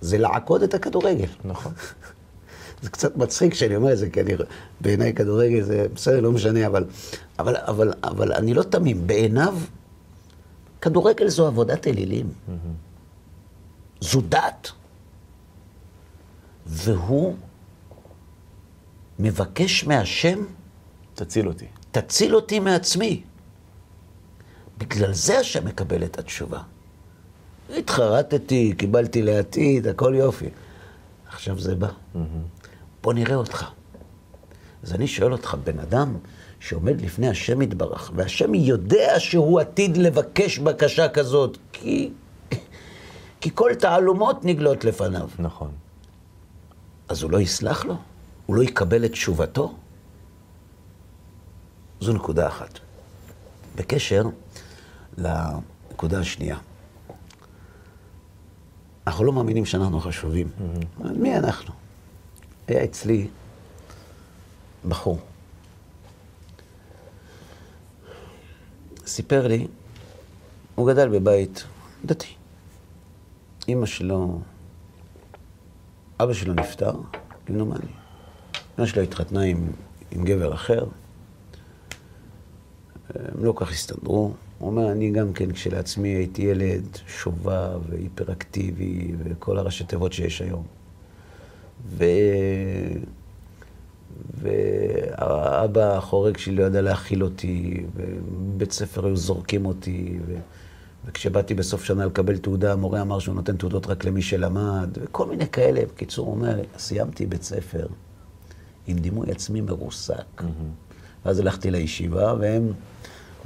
זה לעקוד את הכדורגל. נכון. [laughs] זה קצת מצחיק שאני אומר את זה, כי אני, בעיניי כדורגל זה בסדר, לא משנה, אבל, אבל, אבל, אבל אני לא תמים. בעיניו, כדורגל זו עבודת אלילים. זו דת. והוא מבקש מהשם, תציל אותי. תציל אותי מעצמי. בגלל זה השם מקבל את התשובה. התחרטתי, קיבלתי לעתיד, הכל יופי. עכשיו זה בא. בוא נראה אותך. אז אני שואל אותך, בן אדם שעומד לפני השם יתברך, והשם יודע שהוא עתיד לבקש בקשה כזאת, כי, כי כל תעלומות נגלות לפניו. נכון. אז הוא לא יסלח לו? הוא לא יקבל את תשובתו? זו נקודה אחת. בקשר לנקודה השנייה. אנחנו לא מאמינים שאנחנו חשובים. Mm-hmm. מי אנחנו? היה אצלי בחור. סיפר לי, הוא גדל בבית דתי. אימא שלו, אבא שלו נפטר, כמדומני. אמא שלו התחתנה עם, עם גבר אחר. הם לא כך הסתדרו. הוא אומר, אני גם כן כשלעצמי הייתי ילד שובב והיפראקטיבי וכל הראשי תיבות שיש היום. ו... והאבא החורג שלי לא ידע להכיל אותי, ובבית ספר היו זורקים אותי, ו... וכשבאתי בסוף שנה לקבל תעודה, המורה אמר שהוא נותן תעודות רק למי שלמד, וכל מיני כאלה. בקיצור, הוא אומר, סיימתי בית ספר עם דימוי עצמי מרוסק. Mm-hmm. ואז הלכתי לישיבה, והם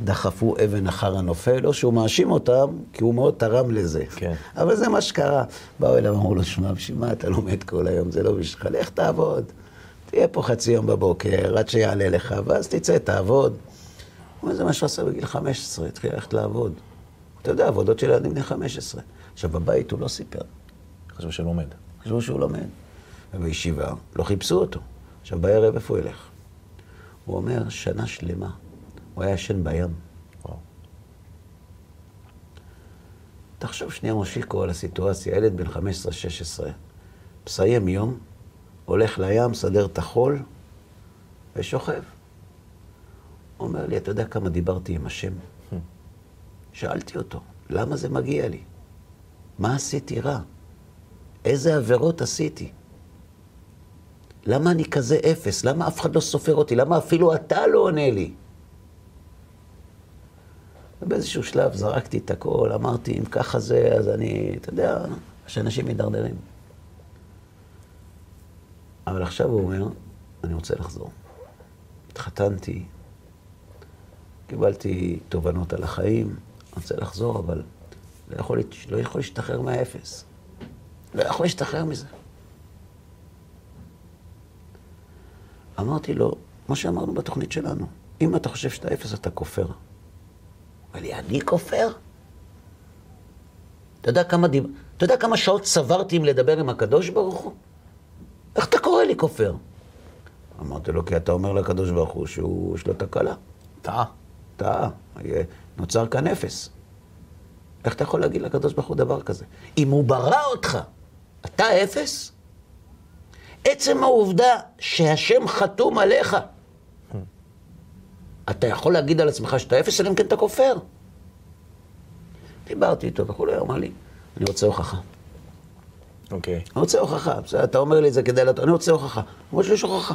דחפו אבן אחר הנופל, או שהוא מאשים אותם, כי הוא מאוד תרם לזה. כן. אבל זה מה שקרה. באו אליו, אמרו לו, שמע, בשביל מה אתה לומד כל היום? זה לא בשבילך, לך תעבוד. תהיה פה חצי יום בבוקר, עד שיעלה לך, ואז תצא, תעבוד. הוא אומר, זה מה שהוא עשה בגיל 15, התחיל ללכת לעבוד. אתה יודע, עבודות של ילדים בני 15. עכשיו, בבית הוא לא סיפר. חשבו שלומד. חשבו שהוא לומד. ובישיבה לא חיפשו אותו. עכשיו, בערב איפה הוא ילך? הוא אומר, שנה שלמה. הוא היה ישן בים. וואו. תחשוב שנייה, מושיקו, על הסיטואציה. ילד בן 15-16, מסיים יום, הולך לים, סדר את החול, ושוכב. אומר לי, אתה יודע כמה דיברתי עם השם? שאלתי אותו, למה זה מגיע לי? מה עשיתי רע? איזה עבירות עשיתי? למה אני כזה אפס? למה אף אחד לא סופר אותי? למה אפילו אתה לא עונה לי? ובאיזשהו שלב זרקתי את הכל, אמרתי, אם ככה זה, אז אני, אתה יודע, שאנשים מידרדרים. אבל עכשיו הוא אומר, אני רוצה לחזור. התחתנתי, קיבלתי תובנות על החיים, אני רוצה לחזור, אבל לא יכול, לא יכול להשתחרר מהאפס. לא יכול להשתחרר מזה. אמרתי לו, כמו שאמרנו בתוכנית שלנו, אם אתה חושב שאתה אפס, אתה כופר. אמר לי, אני כופר? אתה יודע כמה, דיב... אתה יודע כמה שעות צברתי עם לדבר עם הקדוש ברוך הוא? קורא לי כופר? אמרתי לו, כי אתה אומר לקדוש ברוך הוא שיש לו תקלה. טעה. טעה. נוצר כאן אפס. איך אתה יכול להגיד לקדוש ברוך הוא דבר כזה? אם הוא ברא אותך, אתה אפס? עצם העובדה שהשם חתום עליך, אתה יכול להגיד על עצמך שאתה אפס, אלא אם כן אתה כופר. דיברתי איתו וכולי, הוא אמר לי, אני רוצה הוכחה. אוקיי. אני רוצה הוכחה. בסדר, אתה אומר לי את זה כדי לת... אני רוצה הוכחה. הוא אומר שיש הוכחה.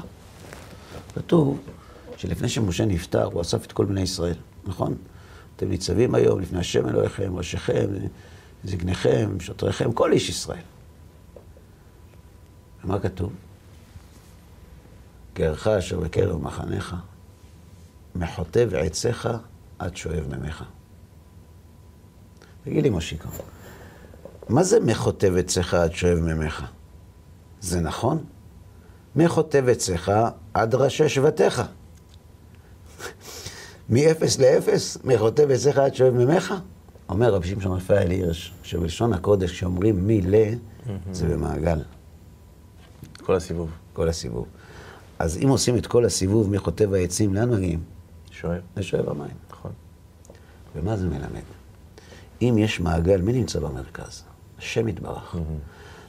כתוב שלפני שמשה נפטר, הוא אסף את כל בני ישראל, נכון? אתם ניצבים היום לפני השם אלוהיכם, ראשיכם, זקניכם, שוטריכם, כל איש ישראל. ומה כתוב? גרך אשר בקרב מחניך, מחוטב עציך עד שואב ממך. תגיד לי, מושיקו, מה זה מחוטב אצלך עד שואב ממך? זה נכון? מחוטב אצלך עד ראשי שבטיך. [laughs] מאפס לאפס, מחוטב אצלך עד שואב ממך? אומר רבי שמשון רפאל הירש, שבלשון הקודש, כשאומרים מי ל, זה במעגל. כל הסיבוב. כל הסיבוב. אז אם עושים את כל הסיבוב מחוטב העצים, לאן מגיעים? שואב. לשואב המים. נכון. ומה זה מלמד? אם יש מעגל, מי נמצא במרכז? השם יתברך.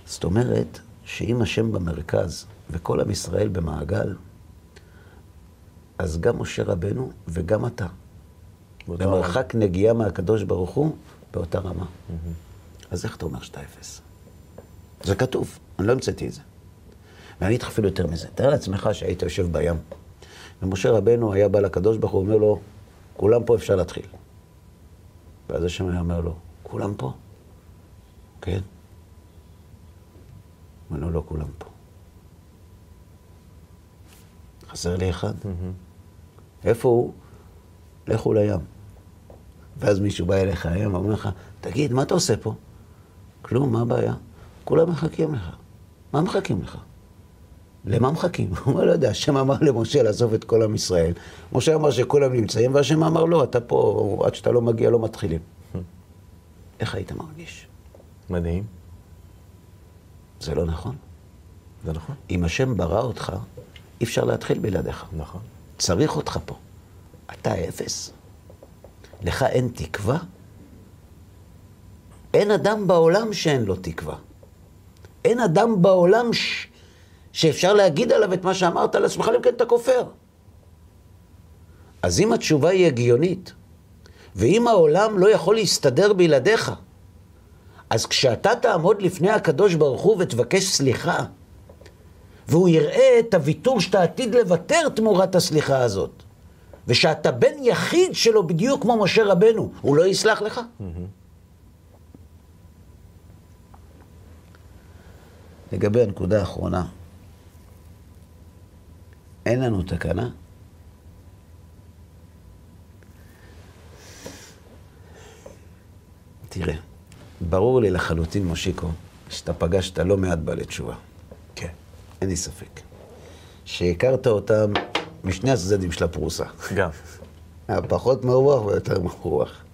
זאת אומרת, שאם השם במרכז וכל עם ישראל במעגל, אז גם משה רבנו וגם אתה. במרחק נגיעה מהקדוש ברוך הוא, באותה רמה. אז איך אתה אומר שאתה אפס? זה כתוב, אני לא המצאתי את זה. ואני אגיד לך אפילו יותר מזה. תאר לעצמך שהיית יושב בים, ומשה רבנו היה בא לקדוש ברוך הוא, אומר לו, כולם פה אפשר להתחיל. ואז השם היה אומר לו, כולם פה? כן. אומר לו, לא כולם פה. חסר לי אחד. איפה הוא? לכו לים. ואז מישהו בא אליך היום ואומר לך, תגיד, מה אתה עושה פה? כלום, מה הבעיה? כולם מחכים לך. מה מחכים לך? למה מחכים? [laughs] הוא אומר, לא יודע, השם אמר למשה לעזוב את כל עם ישראל. משה אמר שכולם נמצאים, והשם אמר, לא, אתה פה, עד שאתה לא מגיע, לא מתחילים. איך היית מרגיש? מדהים. זה לא נכון. זה נכון. אם השם ברא אותך, אי אפשר להתחיל בלעדיך. נכון. צריך אותך פה. אתה אפס. לך אין תקווה? אין אדם בעולם שאין לו תקווה. אין אדם בעולם ש... שאפשר להגיד עליו את מה שאמרת על עצמך, אם כן אתה כופר. אז אם התשובה היא הגיונית, ואם העולם לא יכול להסתדר בלעדיך, אז כשאתה תעמוד לפני הקדוש ברוך הוא ותבקש סליחה, והוא יראה את הוויתור שאתה עתיד לוותר תמורת הסליחה הזאת, ושאתה בן יחיד שלו בדיוק כמו משה רבנו, הוא לא יסלח לך? לגבי הנקודה האחרונה, אין לנו תקנה. תראה, ברור לי לחלוטין, מושיקו, שאתה פגשת לא מעט בעלי תשובה. כן. אין לי ספק. שהכרת אותם משני הצדדים של הפרוסה. גם. [laughs] הפחות מרוח ויותר מרוח.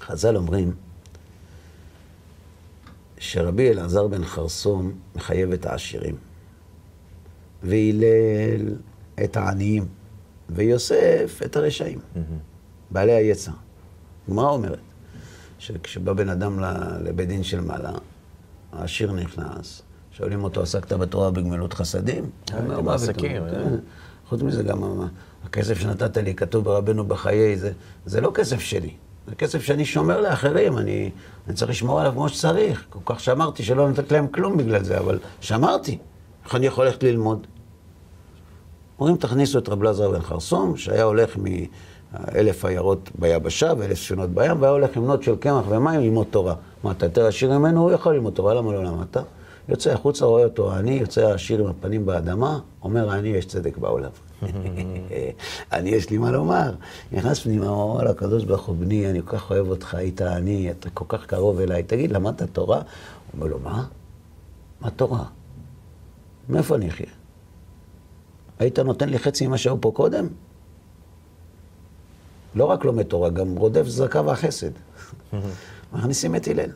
חז"ל אומרים שרבי אלעזר בן חרסום מחייב את העשירים, והילל את העניים, ויוסף את הרשעים, בעלי היצר. הגמרא אומרת שכשבא בן אדם לבית דין של מעלה, העשיר נכנס, שואלים אותו, עסקת בתורה בגמילות חסדים? הוא אומר, הייתי "מה בעסקים, פתאום?" אה. חוץ מזה, גם הכסף שנתת לי, כתוב ברבנו בחיי, זה, זה לא כסף שלי. זה כסף שאני שומר לאחרים, אני, אני צריך לשמור עליו כמו שצריך. כל כך שמרתי שלא נתת להם כלום בגלל זה, אבל שמרתי. איך אני יכול ללכת ללמוד? אומרים, תכניסו את רב לזר בן חרסום, שהיה הולך מאלף עיירות ביבשה ואלף ספינות בים, והיה הולך נוט של קמח ומים ללמוד תורה. מה, אתה יותר עשיר ממנו? הוא יכול ללמוד תורה, למה לא למדת? יוצא החוצה, רואה אותו העני, יוצא העשיר עם הפנים באדמה, אומר, העני יש צדק בעולם. [laughs] אני, יש לי מה לומר. נכנס פנימה, הוא אומר לקדוש ברוך הוא, בני, אני כל כך אוהב אותך, היית עני, אתה כל כך קרוב אליי. תגיד, למדת תורה? הוא אומר לו, מה? מה תורה? מאיפה אני אחיה? היית נותן לי חצי ממה שהיו פה קודם? לא רק לומד תורה, גם רודף צדקה והחסד. מכניסים את הלל.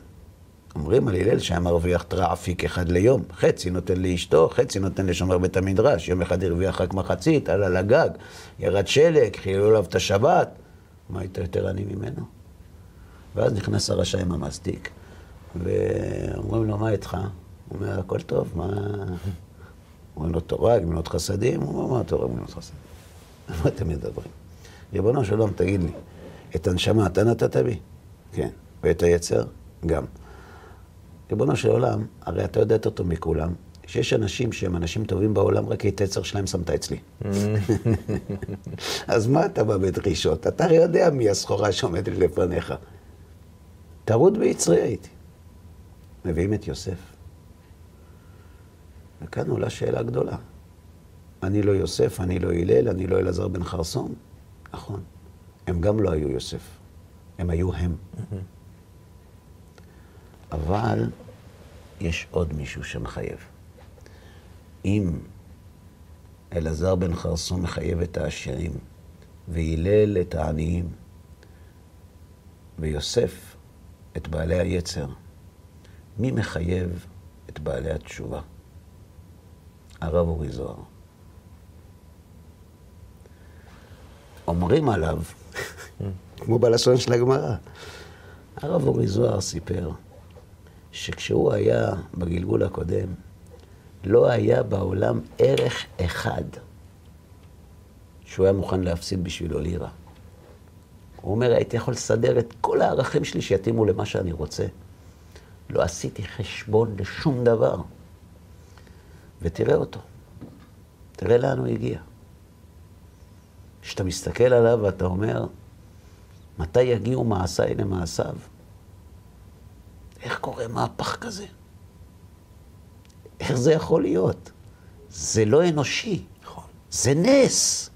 אומרים על הלל שהיה מרוויח טרעפיק אחד ליום, חצי נותן לאשתו, חצי נותן לשומר בית המדרש, יום אחד הרוויח רק מחצית, עלה לגג, ירד שלג, חיללו עליו את השבת, מה היית יותר עני ממנו? ואז נכנס הרשע עם המסטיק, ואומרים לו, מה איתך? הוא אומר, הכל טוב, מה... אומרים לו, תורה, גמילות חסדים? הוא אומר, מה תורה, גמילות חסדים? על מה אתם מדברים? ריבונו של עולם, תגיד לי, את הנשמה אתה נתת בי? כן. ואת היצר? גם. ריבונו של עולם, הרי אתה יודע יותר טוב מכולם, שיש אנשים שהם אנשים טובים בעולם, רק את היצר שלהם שמת אצלי. [laughs] אז מה אתה בא בדרישות? אתה הרי יודע מי הסחורה שעומדת לפניך. טרוד ביצרי הייתי. מביאים את יוסף. וכאן עולה שאלה גדולה. אני לא יוסף, אני לא הלל, אני לא אלעזר בן חרסום. נכון, הם גם לא היו יוסף. הם היו הם. אבל יש עוד מישהו שמחייב. אם אלעזר בן חרסון מחייב את העשירים, והילל את העניים, ויוסף את בעלי היצר, מי מחייב את בעלי התשובה? הרב אורי זוהר. אומרים עליו, [laughs] כמו בלשון של הגמרא, הרב אורי זוהר סיפר שכשהוא היה בגלגול הקודם, לא היה בעולם ערך אחד שהוא היה מוכן להפסיד בשבילו לירה. הוא אומר, הייתי יכול לסדר את כל הערכים שלי שיתאימו למה שאני רוצה. לא עשיתי חשבון לשום דבר. ותראה אותו. תראה לאן הוא הגיע. כשאתה מסתכל עליו ואתה אומר, מתי יגיעו מעשיי למעשיו? איך קורה מהפך כזה? איך זה יכול להיות? זה לא אנושי. נכון. זה נס.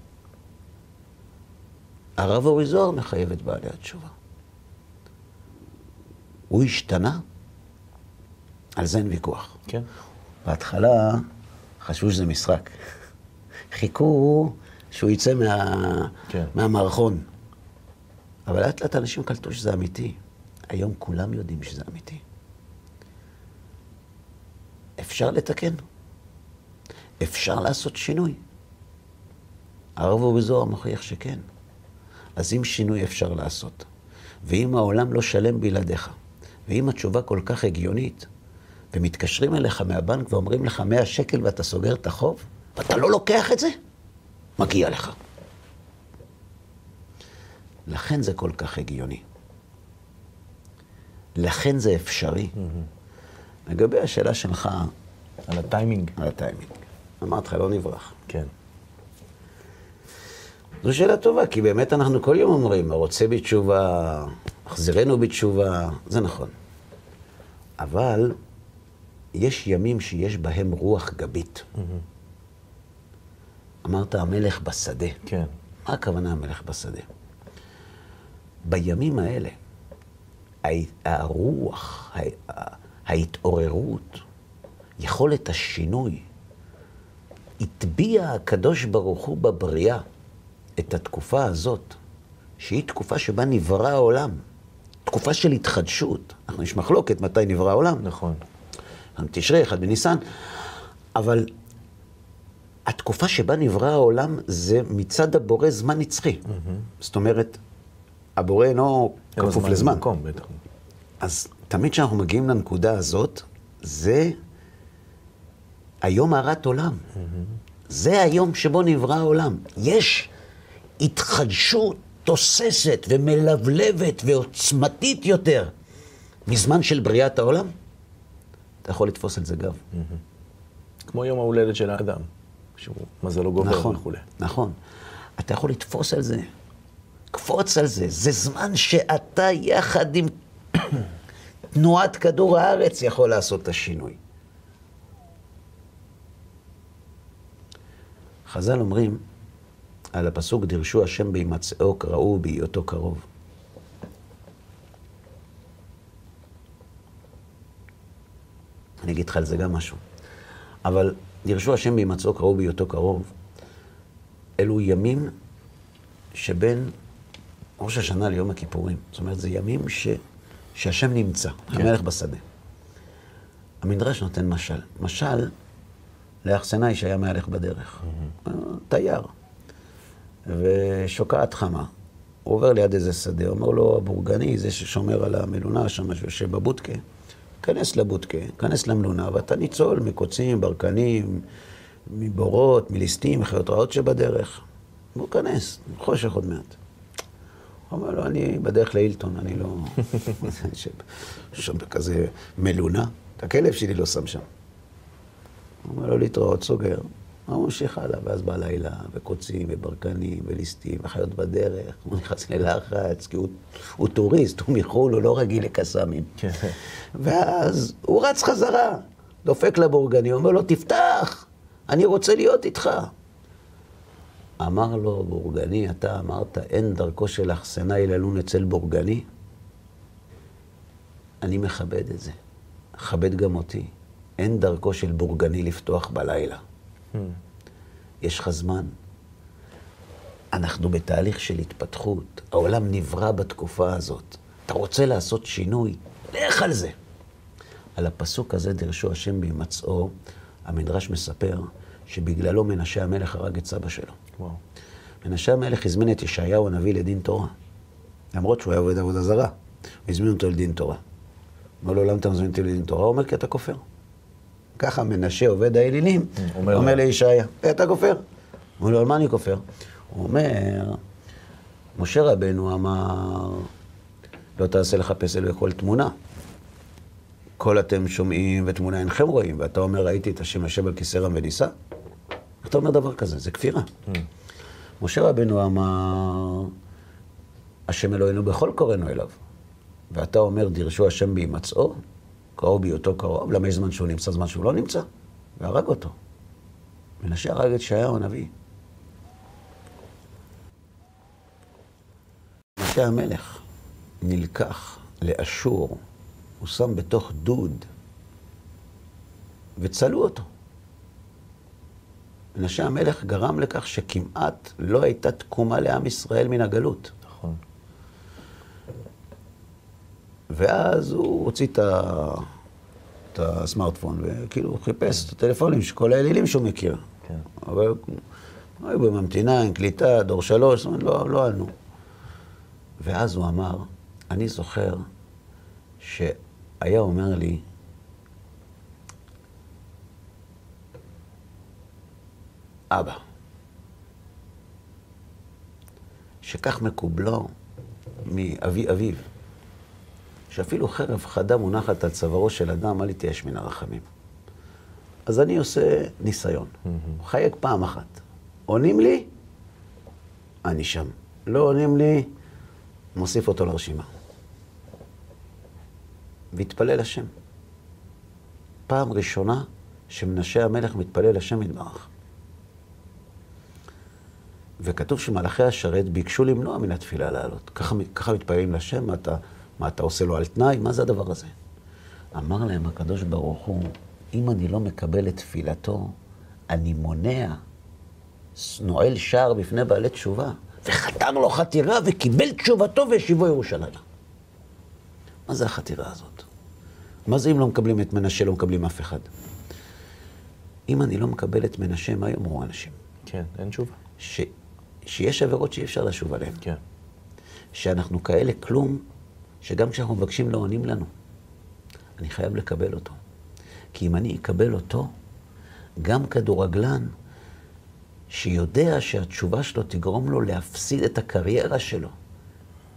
הרב אורי זוהר מחייב את בעלי התשובה. הוא השתנה? על זה אין ויכוח. כן. בהתחלה חשבו שזה משחק. חיכו שהוא יצא מה... כן. מהמערכון. אבל לאט לאט אנשים קלטו שזה אמיתי. היום כולם יודעים שזה אמיתי. אפשר לתקן. אפשר לעשות שינוי. הרב אורי זוהר מוכיח שכן. אז אם שינוי אפשר לעשות, ואם העולם לא שלם בלעדיך, ואם התשובה כל כך הגיונית, ומתקשרים אליך מהבנק ואומרים לך 100 שקל ואתה סוגר את החוב, ואתה לא לוקח את זה, מגיע לך. לכן זה כל כך הגיוני. לכן זה אפשרי. לגבי השאלה שלך על הטיימינג. על הטיימינג, אמרתי לך, לא נברח. כן. זו שאלה טובה, כי באמת אנחנו כל יום אומרים, הרוצה בתשובה, החזירנו בתשובה, זה נכון. אבל יש ימים שיש בהם רוח גבית. אמרת המלך בשדה. כן. מה הכוונה המלך בשדה? בימים האלה, הרוח, ההתעוררות, יכולת השינוי, הטביע הקדוש ברוך הוא בבריאה את התקופה הזאת, שהיא תקופה שבה נברא העולם, תקופה של התחדשות. אנחנו יש מחלוקת מתי נברא העולם. נכון. אחד בתשרי, אחד בניסן, אבל התקופה שבה נברא העולם זה מצד הבורא זמן נצחי. זאת אומרת, הבורא אינו כפוף זמן לזמן. ומקום, בטח. אז תמיד כשאנחנו מגיעים לנקודה הזאת, זה היום הרת עולם. זה היום שבו נברא העולם. יש התחדשות תוססת ומלבלבת ועוצמתית יותר מזמן של בריאת העולם. אתה יכול לתפוס על זה גב. כמו יום ההולדת של האדם, שהוא מזלו גובר נכון, וכולי. נכון. אתה יכול לתפוס על זה, קפוץ על זה. זה זמן שאתה יחד עם [coughs] תנועת כדור הארץ יכול לעשות את השינוי. חז"ל אומרים על הפסוק דרשו השם בהימצאו קראו בהיותו קרוב. אני אגיד לך על זה גם משהו. אבל דרשו השם בהימצאו קראו בהיותו קרוב. אלו ימים שבין ראש השנה ליום הכיפורים. זאת אומרת, זה ימים ש... שהשם נמצא, כן. המלך בשדה. המדרש נותן משל. משל לאחסנאי שהיה מהלך בדרך. Mm-hmm. תייר. ושוקעת חמה. הוא עובר ליד איזה שדה, אומר לו הבורגני, זה ששומר על המלונה שם, שיושב בבודקה, כנס לבודקה, כנס למלונה, ואתה ניצול מקוצים, ברקנים, מבורות, מליסטים, מחיות רעות שבדרך. והוא כנס, חושך עוד מעט. הוא אומר לו, אני בדרך לאילטון, אני לא... [laughs] שם כזה מלונה, את הכלב שלי לא שם שם. הוא אומר לו, להתראות, סוגר. הוא ממשיך הלאה, ואז בלילה, וקוצים, וברקנים, וליסטים, וחיות בדרך. הוא נכנס ללחץ, כי הוא, הוא טוריסט, הוא מחו"ל, הוא לא רגיל לקסאמים. כן. ואז הוא רץ חזרה, דופק לבורגני, אומר לו, תפתח, אני רוצה להיות איתך. אמר לו בורגני, אתה אמרת, אין דרכו של אחסנאי ללון אצל בורגני? אני מכבד את זה. כבד גם אותי. אין דרכו של בורגני לפתוח בלילה. Hmm. יש לך זמן. אנחנו בתהליך של התפתחות, העולם נברא בתקופה הזאת. אתה רוצה לעשות שינוי, לך על זה. על הפסוק הזה דרשו השם בהימצאו, המדרש מספר שבגללו מנשה המלך הרג את סבא שלו. וואו. מנשה המלך הזמין את ישעיהו הנביא לדין תורה. למרות שהוא היה עובד עבודה זרה. הזמין אותו לדין תורה. אמר לו, למה אתה מזמין אותי לדין תורה? הוא אומר, כי אתה כופר. ככה מנשה עובד האלילים, אומר אומר. לישעיה, "אה, אתה כופר. הוא אומר לו, על מה אני כופר? הוא אומר, משה רבנו אמר, לא תעשה לך פסל בכל תמונה. כל אתם שומעים ותמונה אינכם רואים, ואתה אומר, ראיתי את השם יושב על כיסא רם ונישא? אתה אומר דבר כזה? זה כפירה. משה רבנו אמר, השם אלוהינו בכל קוראנו אליו. ואתה אומר, דרשו השם בהימצאו, קראו בהיותו קרוב, למה יש זמן שהוא נמצא, זמן שהוא לא נמצא? והרג אותו. מנשה הרג את ישעיהו הנביא. משה המלך נלקח לאשור, הוא שם בתוך דוד, וצלו אותו. מנשה המלך גרם לכך שכמעט לא הייתה תקומה לעם ישראל מן הגלות. נכון. ואז הוא הוציא את, ה... את הסמארטפון, וכאילו הוא חיפש את הטלפונים של כל האלילים שהוא מכיר. כן. אבל היו בממתינה, עם קליטה, דור שלוש, זאת אומרת, לא, לא ענו. ואז הוא אמר, אני זוכר שהיה אומר לי, אבא, שכך מקובלו מאבי אביו, שאפילו חרב חדה מונחת על צווארו של אדם, אל יתייאש מן הרחמים. אז אני עושה ניסיון. מחייג פעם אחת. עונים לי, אני שם. לא עונים לי, מוסיף אותו לרשימה. והתפלל השם. פעם ראשונה שמנשה המלך מתפלל השם יתברך. וכתוב שמלאכי השרת ביקשו למנוע מן התפילה לעלות. ככה, ככה מתפללים להשם, מה אתה, מה אתה עושה לו על תנאי? מה זה הדבר הזה? אמר להם הקדוש ברוך הוא, אם אני לא מקבל את תפילתו, אני מונע, נועל שער בפני בעלי תשובה, וחתר לו חתירה וקיבל תשובתו והשיבו ירושלים. מה זה החתירה הזאת? מה זה אם לא מקבלים את מנשה, לא מקבלים אף אחד? אם אני לא מקבל את מנשה, מה יאמרו אנשים? כן, אין תשובה. ש... שיש עבירות שאי אפשר לשוב עליהן. כן. שאנחנו כאלה כלום, שגם כשאנחנו מבקשים לא עונים לנו. אני חייב לקבל אותו. כי אם אני אקבל אותו, גם כדורגלן שיודע שהתשובה שלו תגרום לו להפסיד את הקריירה שלו,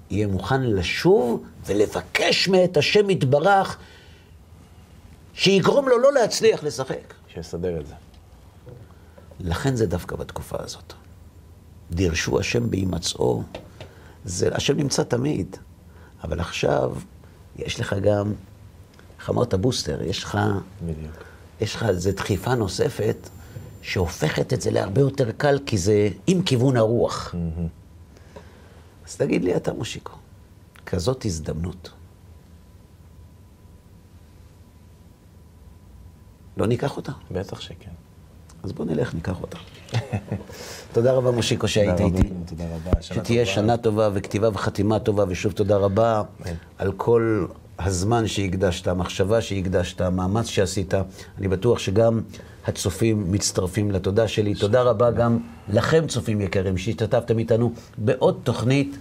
יהיה מוכן לשוב ולבקש מאת השם יתברך שיגרום לו לא להצליח לשחק. שיסדר את זה. לכן זה דווקא בתקופה הזאת. דירשו השם בהימצאו. זה, השם נמצא תמיד, אבל עכשיו יש לך גם, איך אמרת בוסטר, יש לך, בדיוק. יש לך איזו דחיפה נוספת שהופכת את זה להרבה יותר קל, כי זה עם כיוון הרוח. אז תגיד לי אתה, מושיקו, כזאת הזדמנות. לא ניקח אותה? בטח שכן. אז בוא נלך, ניקח אותה. [laughs] תודה רבה, מושיקו, שהיית איתי. תודה רבה. שתהיה. שנה טובה וכתיבה וחתימה טובה, ושוב תודה רבה אמן. על כל הזמן שהקדשת, המחשבה שהקדשת, המאמץ שעשית. אני בטוח שגם הצופים מצטרפים לתודה שלי. תודה רבה גם לכם, צופים יקרים, שהשתתפתם איתנו בעוד תוכנית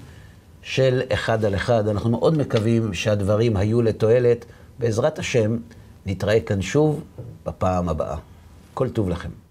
של אחד על אחד. אנחנו מאוד מקווים שהדברים היו לתועלת. בעזרת השם, נתראה כאן שוב בפעם הבאה. כל טוב לכם.